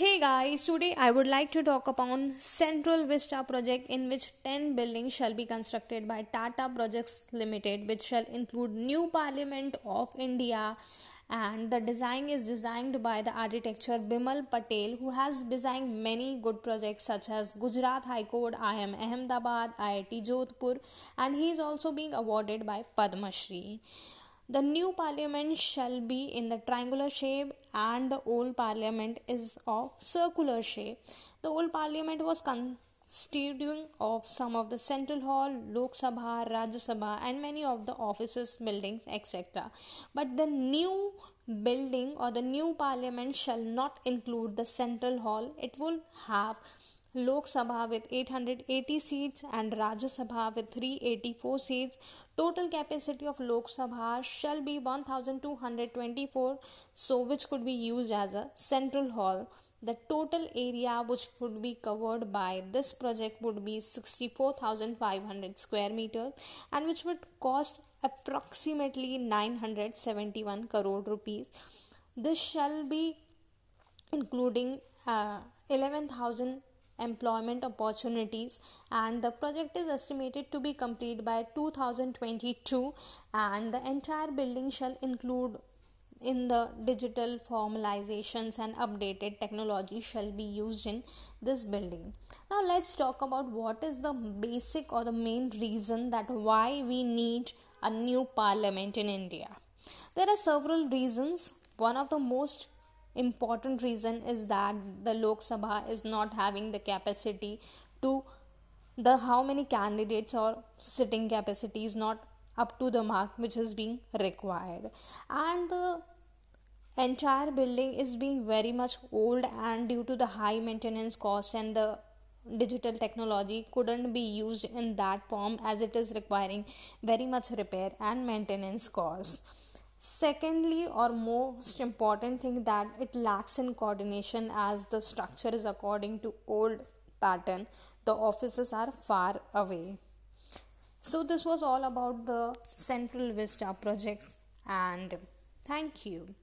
Hey guys, today I would like to talk upon Central Vista project in which 10 buildings shall be constructed by Tata Projects Limited which shall include new parliament of India and the design is designed by the architecture Bimal Patel who has designed many good projects such as Gujarat High Court, IIM Ahmedabad, IIT Jodhpur and he is also being awarded by Padma Shri. The new parliament shall be in the triangular shape and the old parliament is of circular shape. The old parliament was constituting of some of the central hall, Lok Sabha, Rajya Sabha and many of the offices, buildings, etc. But the new building or the new parliament shall not include the central hall. It will have Lok Sabha with 880 seats and Rajya Sabha with 384 seats. Total capacity of Lok Sabha shall be 1224, so which could be used as a central hall. The total area which would be covered by this project would be 64,500 square meters and which would cost approximately 971 crore rupees. This shall be including uh, 11,000 employment opportunities. And the project is estimated to be complete by 2022 and the entire building shall include in the digital formalizations and updated technology shall be used in this building. Now let's talk about what is the basic or the main reason that why we need a new parliament in india. There are several reasons. One of the most important reason is that the Lok Sabha is not having the capacity to the how many candidates or sitting capacity is not up to the mark which is being required. And the entire building is being very much old and due to the high maintenance cost and the digital technology couldn't be used in that form as it is requiring very much repair and maintenance costs secondly or most important thing that it lacks in coordination as the structure is according to old pattern. The offices are far away. So this was all about the central vista project and thank you